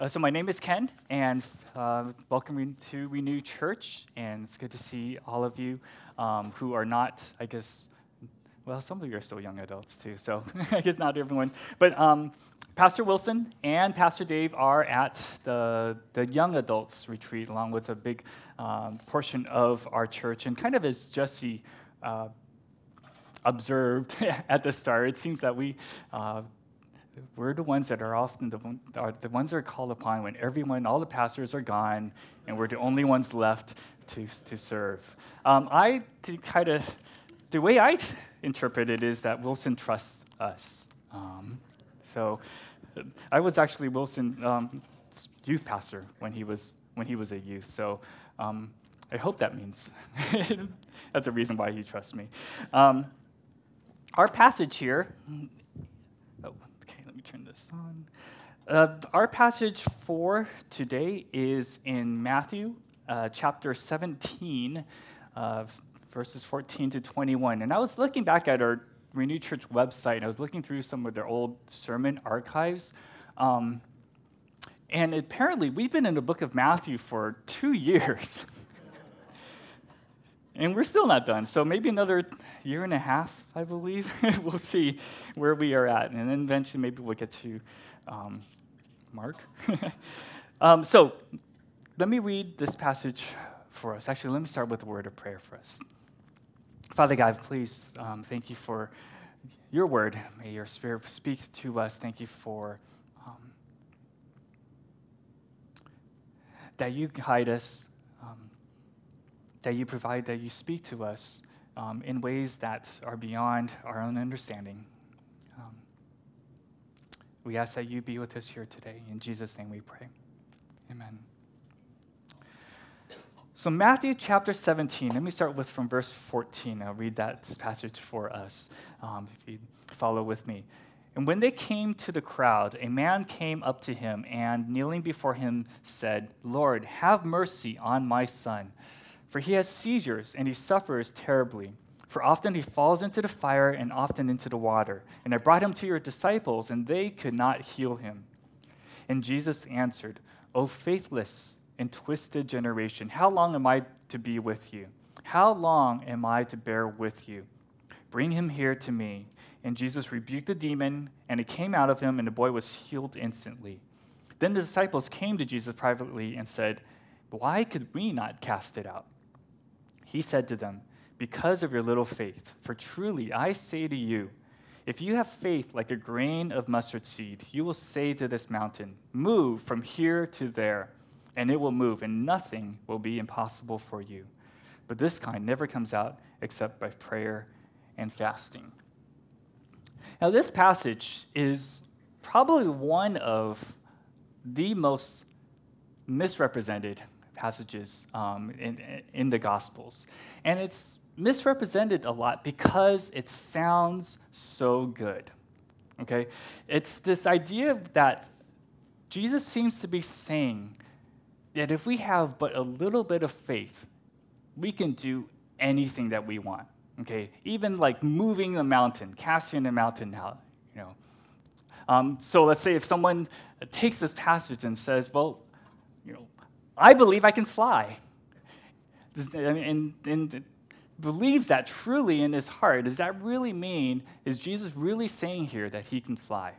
Uh, so my name is Ken, and uh, welcome to Renew Church, and it's good to see all of you um, who are not, I guess, well, some of you are still young adults too, so I guess not everyone. But um, Pastor Wilson and Pastor Dave are at the, the young adults retreat, along with a big um, portion of our church. And kind of as Jesse uh, observed at the start, it seems that we uh, we're the ones that are often the, are the ones that are called upon when everyone, all the pastors are gone, and we're the only ones left to, to serve. Um, I kind of, the way I interpret it is that Wilson trusts us. Um, so I was actually Wilson's um, youth pastor when he was, when he was a youth. So um, I hope that means that's a reason why he trusts me. Um, our passage here turn this on. Uh, our passage for today is in Matthew uh, chapter 17, uh, verses 14 to 21. And I was looking back at our Renew Church website, and I was looking through some of their old sermon archives. Um, and apparently, we've been in the book of Matthew for two years. and we're still not done. So maybe another year and a half, I believe. we'll see where we are at. And then eventually, maybe we'll get to um, Mark. um, so let me read this passage for us. Actually, let me start with a word of prayer for us. Father God, please, um, thank you for your word. May your spirit speak to us. Thank you for um, that you guide us that you provide, that you speak to us um, in ways that are beyond our own understanding. Um, we ask that you be with us here today. In Jesus' name we pray. Amen. So, Matthew chapter 17, let me start with from verse 14. I'll read that this passage for us um, if you follow with me. And when they came to the crowd, a man came up to him and, kneeling before him, said, Lord, have mercy on my son for he has seizures and he suffers terribly. For often he falls into the fire and often into the water. And I brought him to your disciples, and they could not heal him. And Jesus answered, O faithless and twisted generation, how long am I to be with you? How long am I to bear with you? Bring him here to me. And Jesus rebuked the demon, and it came out of him, and the boy was healed instantly. Then the disciples came to Jesus privately and said, Why could we not cast it out? He said to them, Because of your little faith, for truly I say to you, if you have faith like a grain of mustard seed, you will say to this mountain, Move from here to there, and it will move, and nothing will be impossible for you. But this kind never comes out except by prayer and fasting. Now, this passage is probably one of the most misrepresented passages um, in, in the Gospels. And it's misrepresented a lot because it sounds so good. Okay? It's this idea that Jesus seems to be saying that if we have but a little bit of faith, we can do anything that we want. Okay? Even like moving a mountain, casting a mountain out, you know. Um, so let's say if someone takes this passage and says, well, you know, I believe I can fly. And, and believes that truly in his heart. Does that really mean, is Jesus really saying here that he can fly?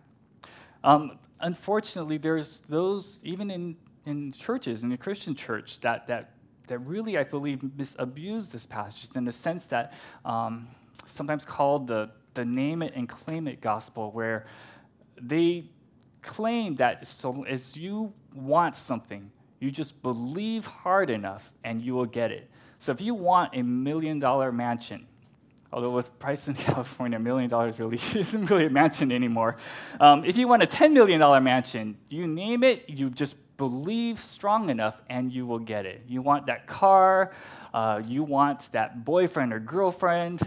Um, unfortunately, there's those, even in, in churches, in the Christian church, that, that, that really, I believe, misabuse this passage in the sense that um, sometimes called the, the name it and claim it gospel, where they claim that so as you want something, you just believe hard enough and you will get it. So if you want a million dollar mansion, although with price in California, a million dollars really isn't really a mansion anymore. Um, if you want a $10 million mansion, you name it, you just believe strong enough and you will get it. You want that car, uh, you want that boyfriend or girlfriend,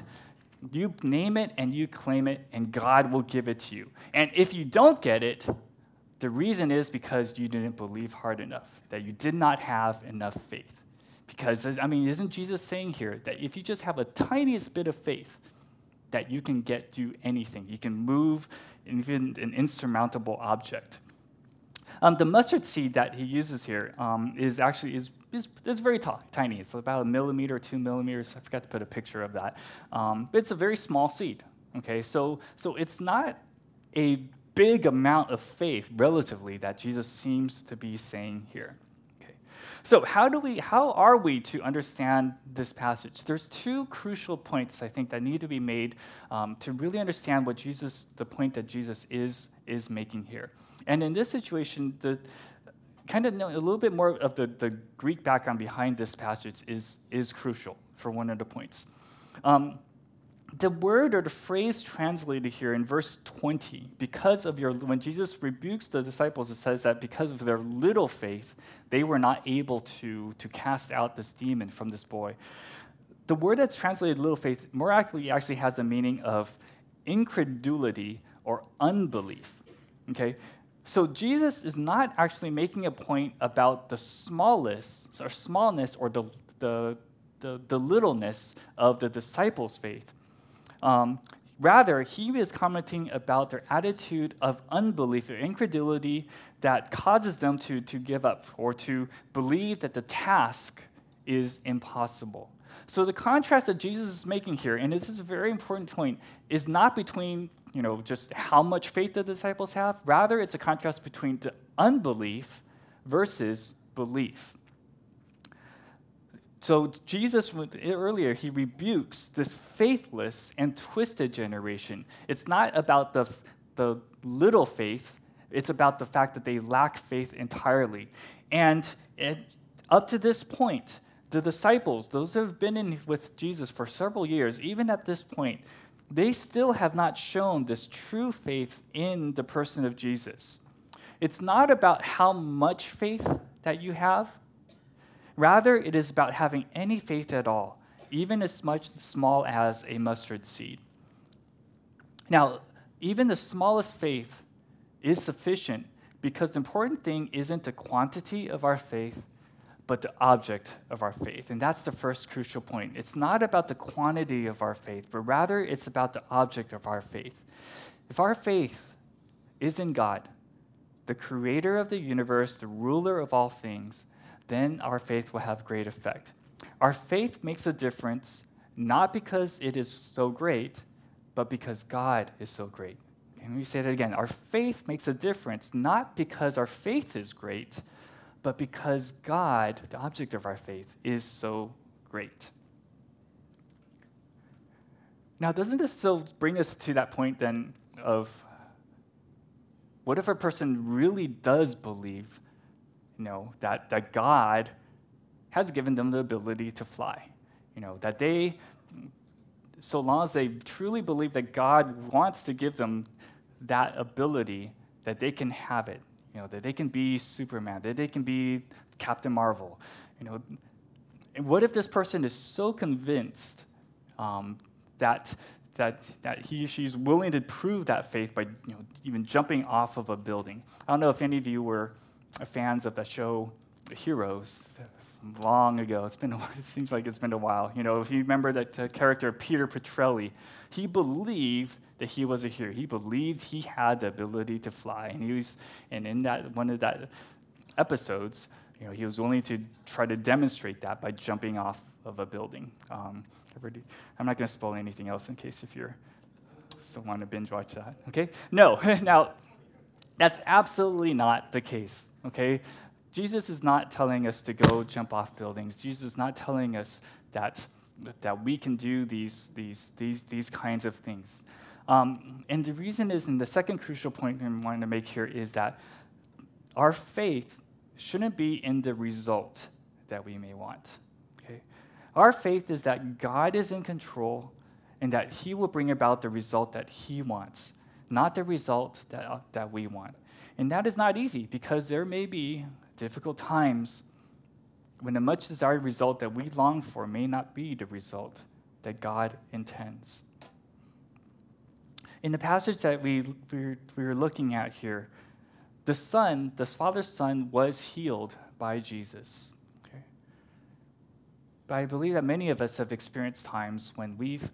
you name it and you claim it, and God will give it to you. And if you don't get it, the reason is because you didn't believe hard enough, that you did not have enough faith. Because, I mean, isn't Jesus saying here that if you just have a tiniest bit of faith, that you can get to anything? You can move even an insurmountable object. Um, the mustard seed that he uses here um, is actually is, is, is very tall, tiny. It's about a millimeter, two millimeters. I forgot to put a picture of that. Um, but it's a very small seed. Okay, so so it's not a big amount of faith relatively that Jesus seems to be saying here. Okay. So how do we how are we to understand this passage? There's two crucial points I think that need to be made um, to really understand what Jesus the point that Jesus is is making here. And in this situation, the kind of a little bit more of the, the Greek background behind this passage is, is crucial for one of the points. Um, the word or the phrase translated here in verse 20, because of your, when Jesus rebukes the disciples, it says that because of their little faith, they were not able to, to cast out this demon from this boy. The word that's translated little faith more accurately actually has the meaning of incredulity or unbelief. Okay? So Jesus is not actually making a point about the smallness or smallness or the, the, the, the littleness of the disciples' faith. Um, rather, he is commenting about their attitude of unbelief or incredulity that causes them to, to give up or to believe that the task is impossible. So the contrast that Jesus is making here, and this is a very important point, is not between you know, just how much faith the disciples have. Rather, it's a contrast between the unbelief versus belief. So Jesus earlier he rebukes this faithless and twisted generation. It's not about the, the little faith, it's about the fact that they lack faith entirely. And it, up to this point, the disciples, those who have been in with Jesus for several years, even at this point, they still have not shown this true faith in the person of Jesus. It's not about how much faith that you have. Rather, it is about having any faith at all, even as much small as a mustard seed. Now, even the smallest faith is sufficient because the important thing isn't the quantity of our faith, but the object of our faith. And that's the first crucial point. It's not about the quantity of our faith, but rather it's about the object of our faith. If our faith is in God, the creator of the universe, the ruler of all things, then our faith will have great effect. Our faith makes a difference not because it is so great, but because God is so great. And let me say that again. Our faith makes a difference not because our faith is great, but because God, the object of our faith, is so great. Now, doesn't this still bring us to that point then of what if a person really does believe, you know, that, that God has given them the ability to fly? You know, that they, so long as they truly believe that God wants to give them that ability, that they can have it you know, that they can be Superman, that they can be Captain Marvel. You know, and what if this person is so convinced um, that that that he or she's willing to prove that faith by you know even jumping off of a building? I don't know if any of you were fans of the show Heroes long ago. It's been a, it seems like it's been a while. You know, if you remember that uh, character Peter Petrelli, he believed that he was a hero. He believed he had the ability to fly, and he was, and in that one of that episodes, you know, he was willing to try to demonstrate that by jumping off of a building. Um, I'm not going to spoil anything else in case if you're want to binge watch that. Okay? No. now, that's absolutely not the case. Okay? Jesus is not telling us to go jump off buildings. Jesus is not telling us that, that we can do these, these, these, these kinds of things. Um, and the reason is, and the second crucial point I'm wanting to make here is that our faith shouldn't be in the result that we may want. Okay? Our faith is that God is in control and that He will bring about the result that He wants, not the result that, uh, that we want. And that is not easy because there may be difficult times when the much desired result that we long for may not be the result that God intends. In the passage that we, we, we were looking at here, the son, the father's son, was healed by Jesus. Okay? But I believe that many of us have experienced times when we've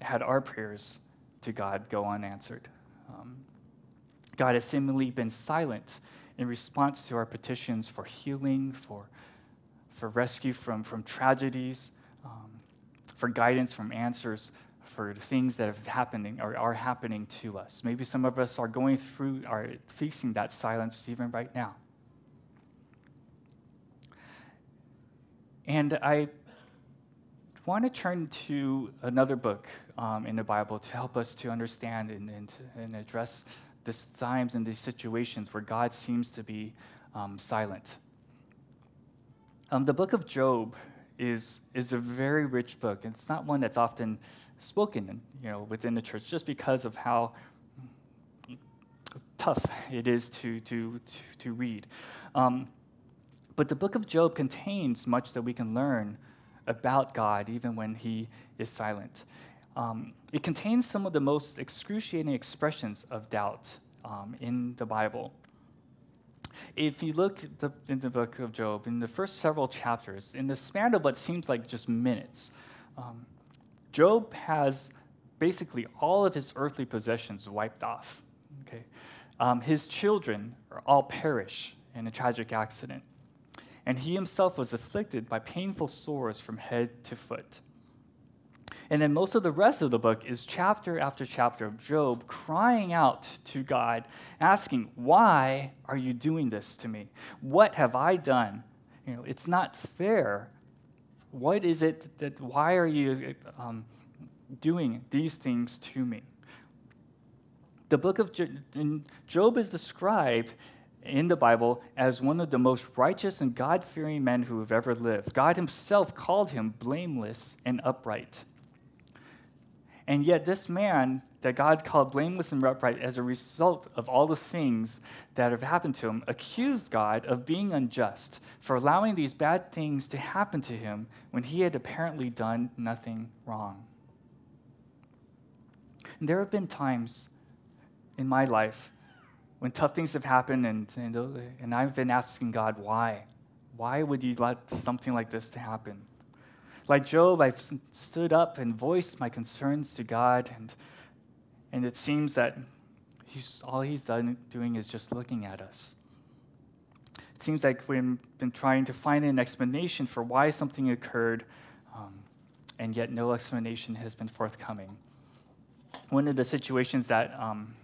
had our prayers to God go unanswered. Um, God has seemingly been silent in response to our petitions for healing, for, for rescue from, from tragedies, um, for guidance from answers for things that have happening or are happening to us. Maybe some of us are going through, are facing that silence even right now. And I want to turn to another book um, in the Bible to help us to understand and, and, and address these times and these situations where God seems to be um, silent. Um, the book of Job is, is a very rich book. It's not one that's often spoken you know, within the church just because of how tough it is to, to, to, to read. Um, but the book of Job contains much that we can learn about God even when he is silent. Um, it contains some of the most excruciating expressions of doubt um, in the Bible. If you look the, in the book of Job, in the first several chapters, in the span of what seems like just minutes, um, Job has basically all of his earthly possessions wiped off. Okay? Um, his children all perish in a tragic accident, and he himself was afflicted by painful sores from head to foot. And then most of the rest of the book is chapter after chapter of Job crying out to God, asking, Why are you doing this to me? What have I done? You know, it's not fair. What is it that, why are you um, doing these things to me? The book of Job is described in the Bible as one of the most righteous and God fearing men who have ever lived. God himself called him blameless and upright. And yet, this man that God called blameless and upright as a result of all the things that have happened to him accused God of being unjust for allowing these bad things to happen to him when he had apparently done nothing wrong. And there have been times in my life when tough things have happened, and, and, and I've been asking God, why? Why would you let something like this to happen? Like Job, I've stood up and voiced my concerns to God, and, and it seems that he's, all he's done, doing is just looking at us. It seems like we've been trying to find an explanation for why something occurred, um, and yet no explanation has been forthcoming. One of the situations that um,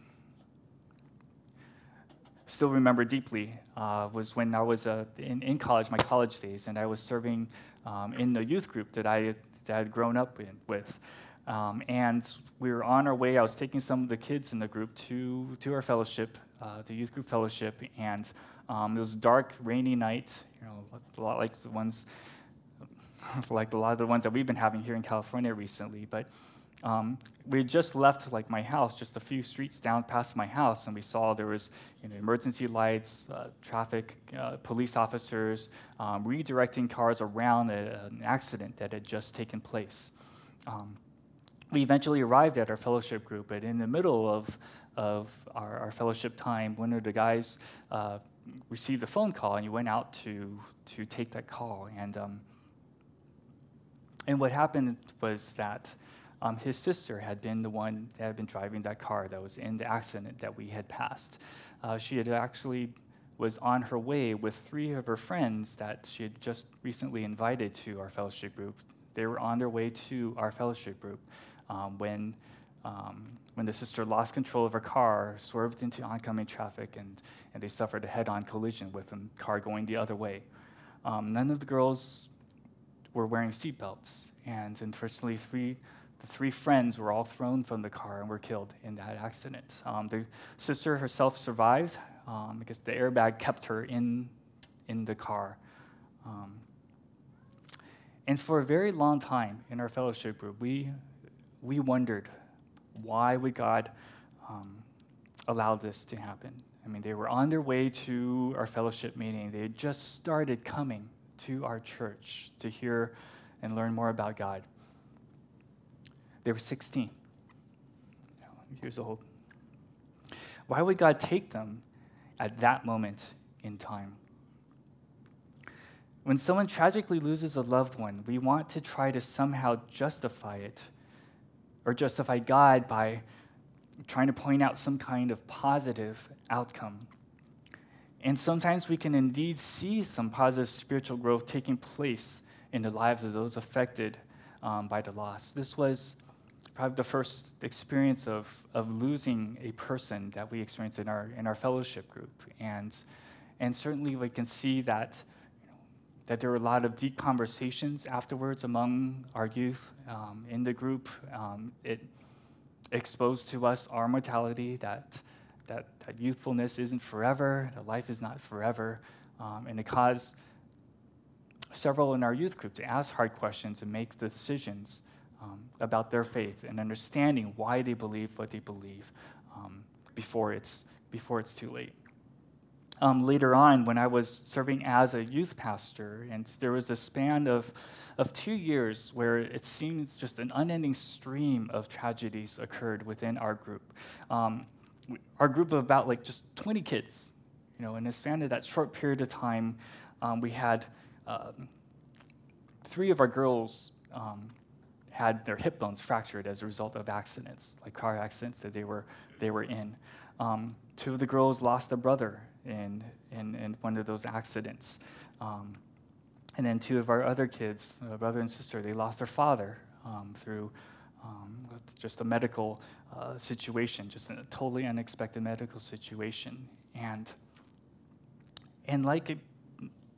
still remember deeply uh, was when I was uh, in, in college, my college days, and I was serving um, in the youth group that I, that I had grown up in, with. Um, and we were on our way. I was taking some of the kids in the group to, to our fellowship, uh, the youth group fellowship, and um, it was a dark, rainy night, you know, a lot like the ones, like a lot of the ones that we've been having here in California recently. But um, we just left like my house, just a few streets down past my house, and we saw there was you know, emergency lights, uh, traffic, uh, police officers um, redirecting cars around a, an accident that had just taken place. Um, we eventually arrived at our fellowship group, but in the middle of, of our, our fellowship time, one of the guys uh, received a phone call, and he went out to, to take that call. And, um, and what happened was that um, his sister had been the one that had been driving that car that was in the accident that we had passed. Uh, she had actually was on her way with three of her friends that she had just recently invited to our fellowship group. They were on their way to our fellowship group um, when, um, when the sister lost control of her car, swerved into oncoming traffic, and, and they suffered a head on collision with a car going the other way. Um, none of the girls were wearing seatbelts, and unfortunately, three the three friends were all thrown from the car and were killed in that accident. Um, the sister herself survived um, because the airbag kept her in, in the car. Um, and for a very long time in our fellowship group, we, we wondered why would God um, allow this to happen? I mean, they were on their way to our fellowship meeting. They had just started coming to our church to hear and learn more about God. They were 16 years old. Why would God take them at that moment in time? When someone tragically loses a loved one, we want to try to somehow justify it or justify God by trying to point out some kind of positive outcome. And sometimes we can indeed see some positive spiritual growth taking place in the lives of those affected um, by the loss. This was probably the first experience of, of losing a person that we experienced in our, in our fellowship group. And, and certainly we can see that, you know, that there were a lot of deep conversations afterwards among our youth um, in the group. Um, it exposed to us our mortality, that, that, that youthfulness isn't forever, that life is not forever. Um, and it caused several in our youth group to ask hard questions and make the decisions um, about their faith and understanding why they believe what they believe um, before, it's, before it's too late. Um, later on, when I was serving as a youth pastor, and there was a span of, of two years where it seems just an unending stream of tragedies occurred within our group. Um, our group of about like just 20 kids, you know, in a span of that short period of time, um, we had um, three of our girls um, had their hip bones fractured as a result of accidents, like car accidents that they were, they were in. Um, two of the girls lost a brother in, in, in one of those accidents. Um, and then two of our other kids, a brother and sister, they lost their father um, through um, just a medical uh, situation, just a totally unexpected medical situation. And, and like it,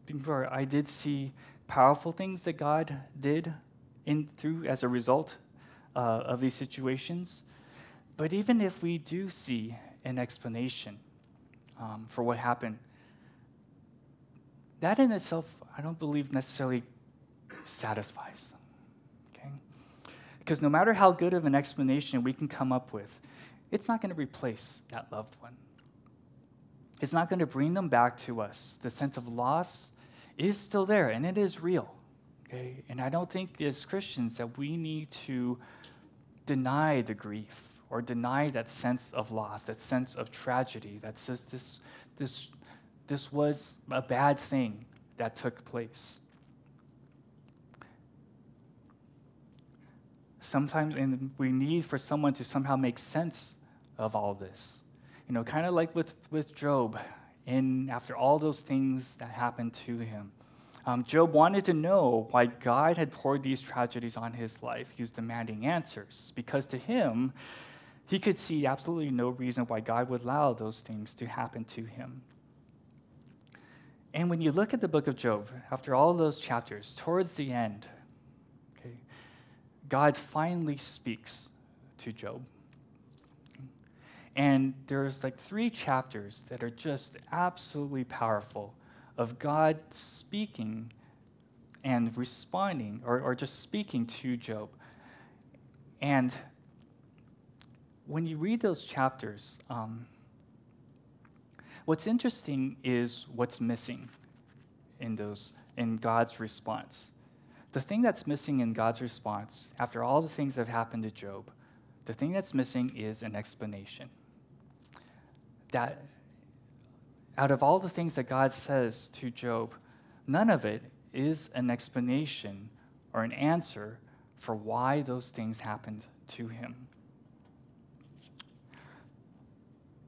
before, I did see powerful things that God did in through as a result uh, of these situations. But even if we do see an explanation um, for what happened, that in itself, I don't believe necessarily satisfies. Okay? Because no matter how good of an explanation we can come up with, it's not going to replace that loved one. It's not going to bring them back to us. The sense of loss is still there, and it is real. Okay? And I don't think as Christians that we need to deny the grief or deny that sense of loss, that sense of tragedy that says this, this, this was a bad thing that took place. Sometimes and we need for someone to somehow make sense of all this. You know, kind of like with, with Job, and after all those things that happened to him. Um, Job wanted to know why God had poured these tragedies on his life. He was demanding answers because to him, he could see absolutely no reason why God would allow those things to happen to him. And when you look at the book of Job, after all those chapters, towards the end, okay, God finally speaks to Job. And there's like three chapters that are just absolutely powerful of God speaking and responding, or, or just speaking to Job. And when you read those chapters, um, what's interesting is what's missing in those in God's response. The thing that's missing in God's response, after all the things that have happened to Job, the thing that's missing is an explanation. That out of all the things that God says to Job, none of it is an explanation or an answer for why those things happened to him.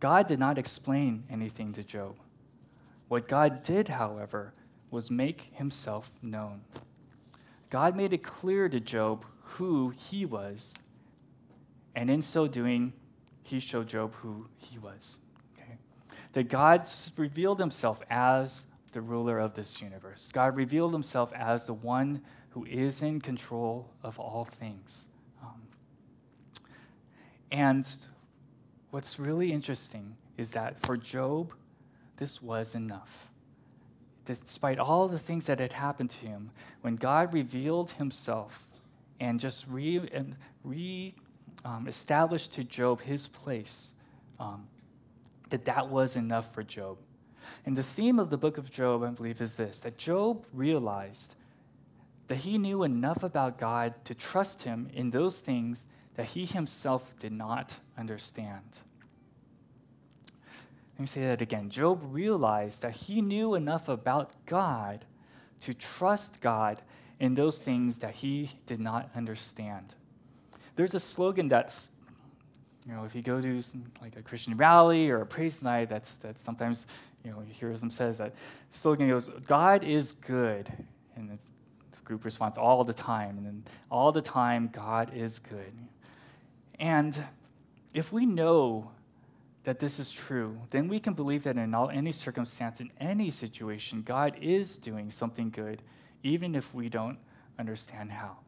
God did not explain anything to Job. What God did, however, was make himself known. God made it clear to Job who he was, and in so doing, he showed Job who he was that God revealed himself as the ruler of this universe. God revealed himself as the one who is in control of all things. Um, and what's really interesting is that for Job, this was enough. Despite all the things that had happened to him, when God revealed himself and just re, re um, established to Job his place um, that that was enough for Job. And the theme of the book of Job, I believe, is this that Job realized that he knew enough about God to trust him in those things that he himself did not understand. Let me say that again. Job realized that he knew enough about God to trust God in those things that he did not understand. There's a slogan that's you know, if you go to some, like a Christian rally or a praise night, that's, that's sometimes, you know, you hear them says that slogan goes, God is good. And the group responds all the time. And then all the time, God is good. And if we know that this is true, then we can believe that in all, any circumstance, in any situation, God is doing something good, even if we don't understand how.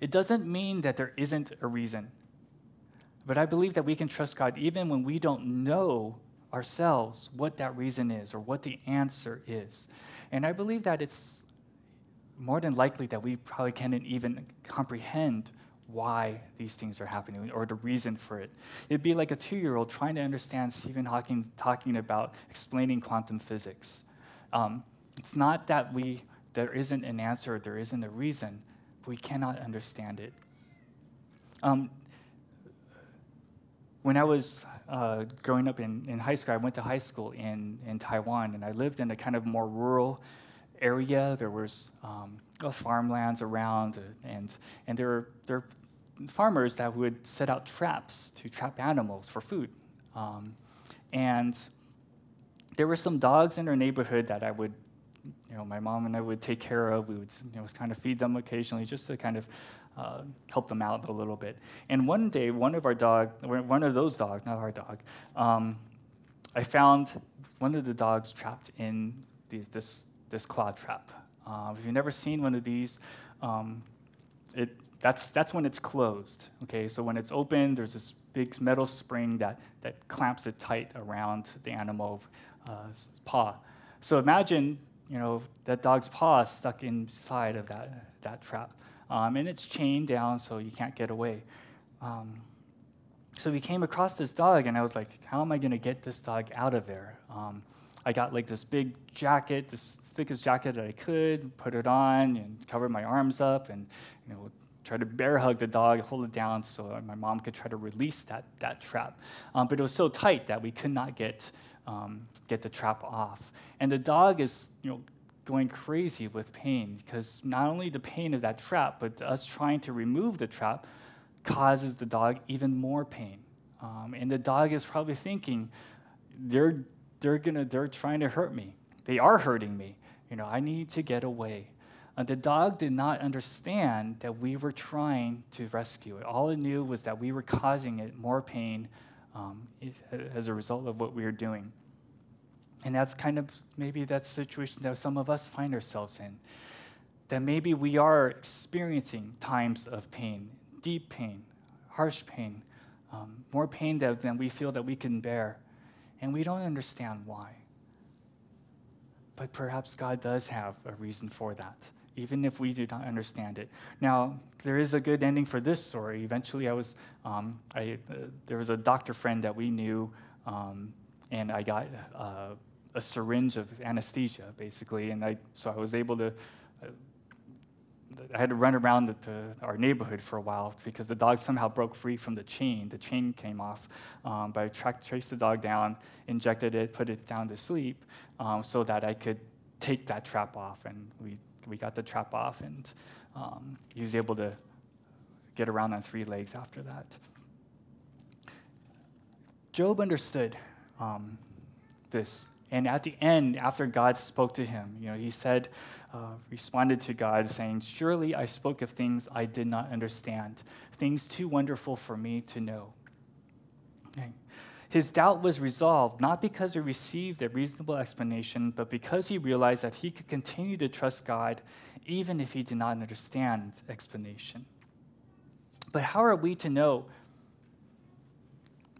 It doesn't mean that there isn't a reason. But I believe that we can trust God even when we don't know ourselves what that reason is or what the answer is. And I believe that it's more than likely that we probably can't even comprehend why these things are happening or the reason for it. It'd be like a two year old trying to understand Stephen Hawking talking about explaining quantum physics. Um, it's not that we, there isn't an answer, there isn't a reason, but we cannot understand it. Um, when I was uh, growing up in, in high school, I went to high school in, in Taiwan, and I lived in a kind of more rural area. There was um, farmlands around, and, and there, were, there were farmers that would set out traps to trap animals for food. Um, and there were some dogs in our neighborhood that I would, you know, my mom and I would take care of. We would, you know, kind of feed them occasionally just to kind of uh, help them out a little bit. And one day, one of our dog, one of those dogs, not our dog, um, I found one of the dogs trapped in these, this, this claw trap. Uh, if you've never seen one of these, um, it, that's, that's when it's closed. Okay, so when it's open, there's this big metal spring that, that clamps it tight around the animal's uh, paw. So imagine, you know, that dog's paw stuck inside of that, that trap um, and it's chained down so you can't get away. Um, so we came across this dog, and I was like, how am I going to get this dog out of there? Um, I got like this big jacket, this thickest jacket that I could, put it on and covered my arms up and you know, try to bear hug the dog, hold it down so my mom could try to release that, that trap. Um, but it was so tight that we could not get, um, get the trap off. And the dog is you know, going crazy with pain because not only the pain of that trap, but us trying to remove the trap causes the dog even more pain. Um, and the dog is probably thinking, they're, they're, gonna, they're trying to hurt me. They are hurting me. You know, I need to get away. Uh, the dog did not understand that we were trying to rescue it. All it knew was that we were causing it more pain um, as a result of what we were doing. And that's kind of maybe that situation that some of us find ourselves in. That maybe we are experiencing times of pain, deep pain, harsh pain, um, more pain that, than we feel that we can bear. And we don't understand why. But perhaps God does have a reason for that, even if we do not understand it. Now, there is a good ending for this story. Eventually, I was, um, I, uh, there was a doctor friend that we knew, um, and I got uh, a syringe of anesthesia, basically. And I, so I was able to, uh, I had to run around the, the, our neighborhood for a while because the dog somehow broke free from the chain. The chain came off. Um, but I tracked, traced the dog down, injected it, put it down to sleep um, so that I could take that trap off. And we, we got the trap off, and um, he was able to get around on three legs after that. Job understood um, this and at the end, after God spoke to him, you know, he said, uh, responded to God, saying, Surely I spoke of things I did not understand, things too wonderful for me to know. Okay. His doubt was resolved not because he received a reasonable explanation, but because he realized that he could continue to trust God even if he did not understand explanation. But how are we to know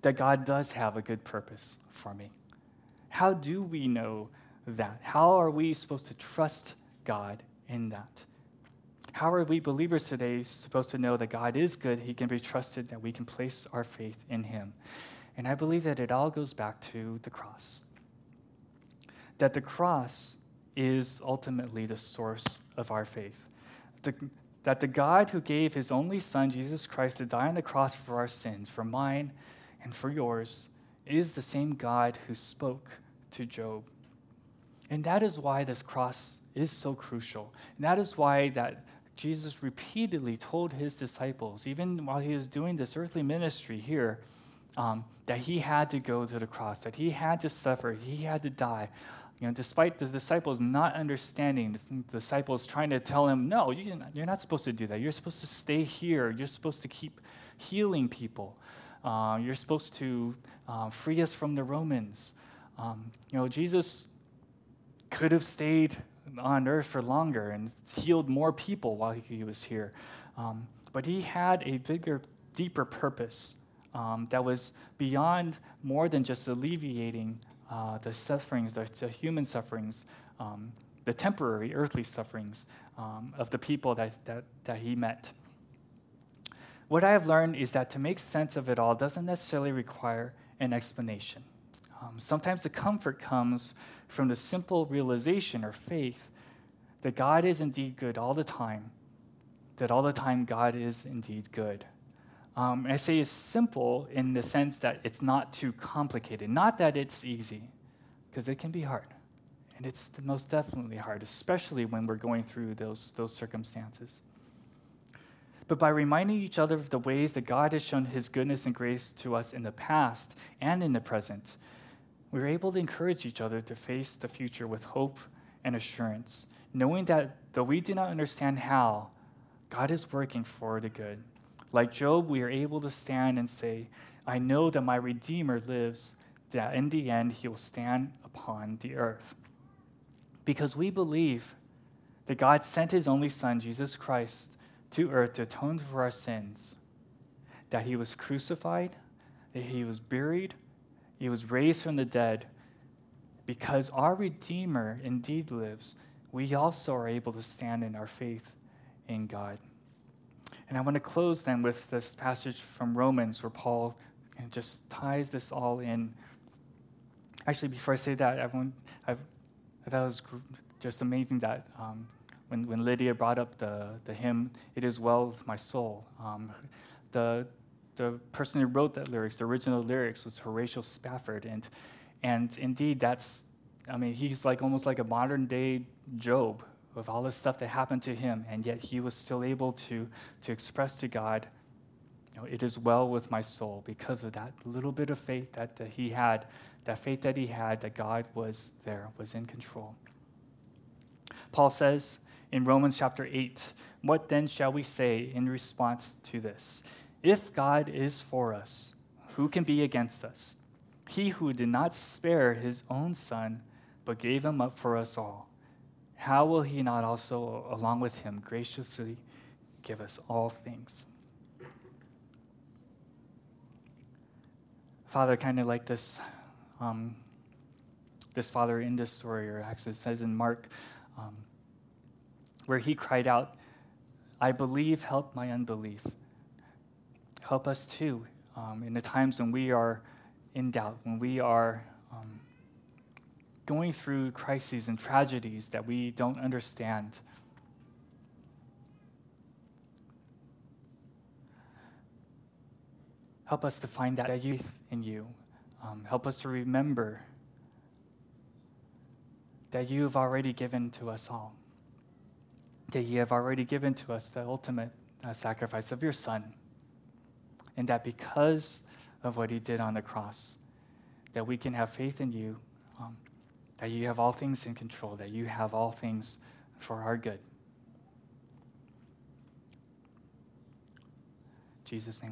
that God does have a good purpose for me? How do we know that? How are we supposed to trust God in that? How are we believers today supposed to know that God is good, He can be trusted, that we can place our faith in Him? And I believe that it all goes back to the cross. That the cross is ultimately the source of our faith. The, that the God who gave His only Son, Jesus Christ, to die on the cross for our sins, for mine and for yours, is the same God who spoke to Job. And that is why this cross is so crucial. And that is why that Jesus repeatedly told his disciples, even while he was doing this earthly ministry here, um, that he had to go to the cross, that he had to suffer, he had to die. You know, despite the disciples not understanding, the disciples trying to tell him, no, you're not supposed to do that. You're supposed to stay here. You're supposed to keep healing people. Uh, you're supposed to uh, free us from the Romans. Um, you know, Jesus could have stayed on earth for longer and healed more people while he was here. Um, but he had a bigger, deeper purpose um, that was beyond more than just alleviating uh, the sufferings, the, the human sufferings, um, the temporary earthly sufferings um, of the people that, that, that he met. What I have learned is that to make sense of it all doesn't necessarily require an explanation. Um, sometimes the comfort comes from the simple realization or faith that God is indeed good all the time, that all the time God is indeed good. Um, I say it's simple in the sense that it's not too complicated, not that it's easy, because it can be hard. And it's most definitely hard, especially when we're going through those, those circumstances. But by reminding each other of the ways that God has shown his goodness and grace to us in the past and in the present, we're able to encourage each other to face the future with hope and assurance, knowing that though we do not understand how, God is working for the good. Like Job, we are able to stand and say, I know that my Redeemer lives, that in the end he will stand upon the earth. Because we believe that God sent his only Son, Jesus Christ, to earth to atone for our sins, that he was crucified, that he was buried, he was raised from the dead. Because our Redeemer indeed lives, we also are able to stand in our faith in God. And I want to close then with this passage from Romans where Paul just ties this all in. Actually, before I say that, everyone, I've, I thought it was just amazing that um, when, when Lydia brought up the, the hymn, It Is Well With My Soul, um, the, the person who wrote that lyrics, the original lyrics, was Horatio Spafford. And, and indeed, that's, I mean, he's like almost like a modern day Job with all the stuff that happened to him, and yet he was still able to, to express to God, you know, it is well with my soul because of that little bit of faith that, that he had, that faith that he had that God was there, was in control. Paul says in Romans chapter 8, What then shall we say in response to this? If God is for us, who can be against us? He who did not spare his own son, but gave him up for us all, how will he not also, along with him, graciously give us all things? Father, kind of like this, um, this father in this story, or actually says in Mark, um, where he cried out, I believe, help my unbelief. Help us too um, in the times when we are in doubt, when we are um, going through crises and tragedies that we don't understand. Help us to find that youth in you. Um, help us to remember that you have already given to us all, that you have already given to us the ultimate uh, sacrifice of your Son and that because of what he did on the cross, that we can have faith in you, um, that you have all things in control, that you have all things for our good. Jesus' name.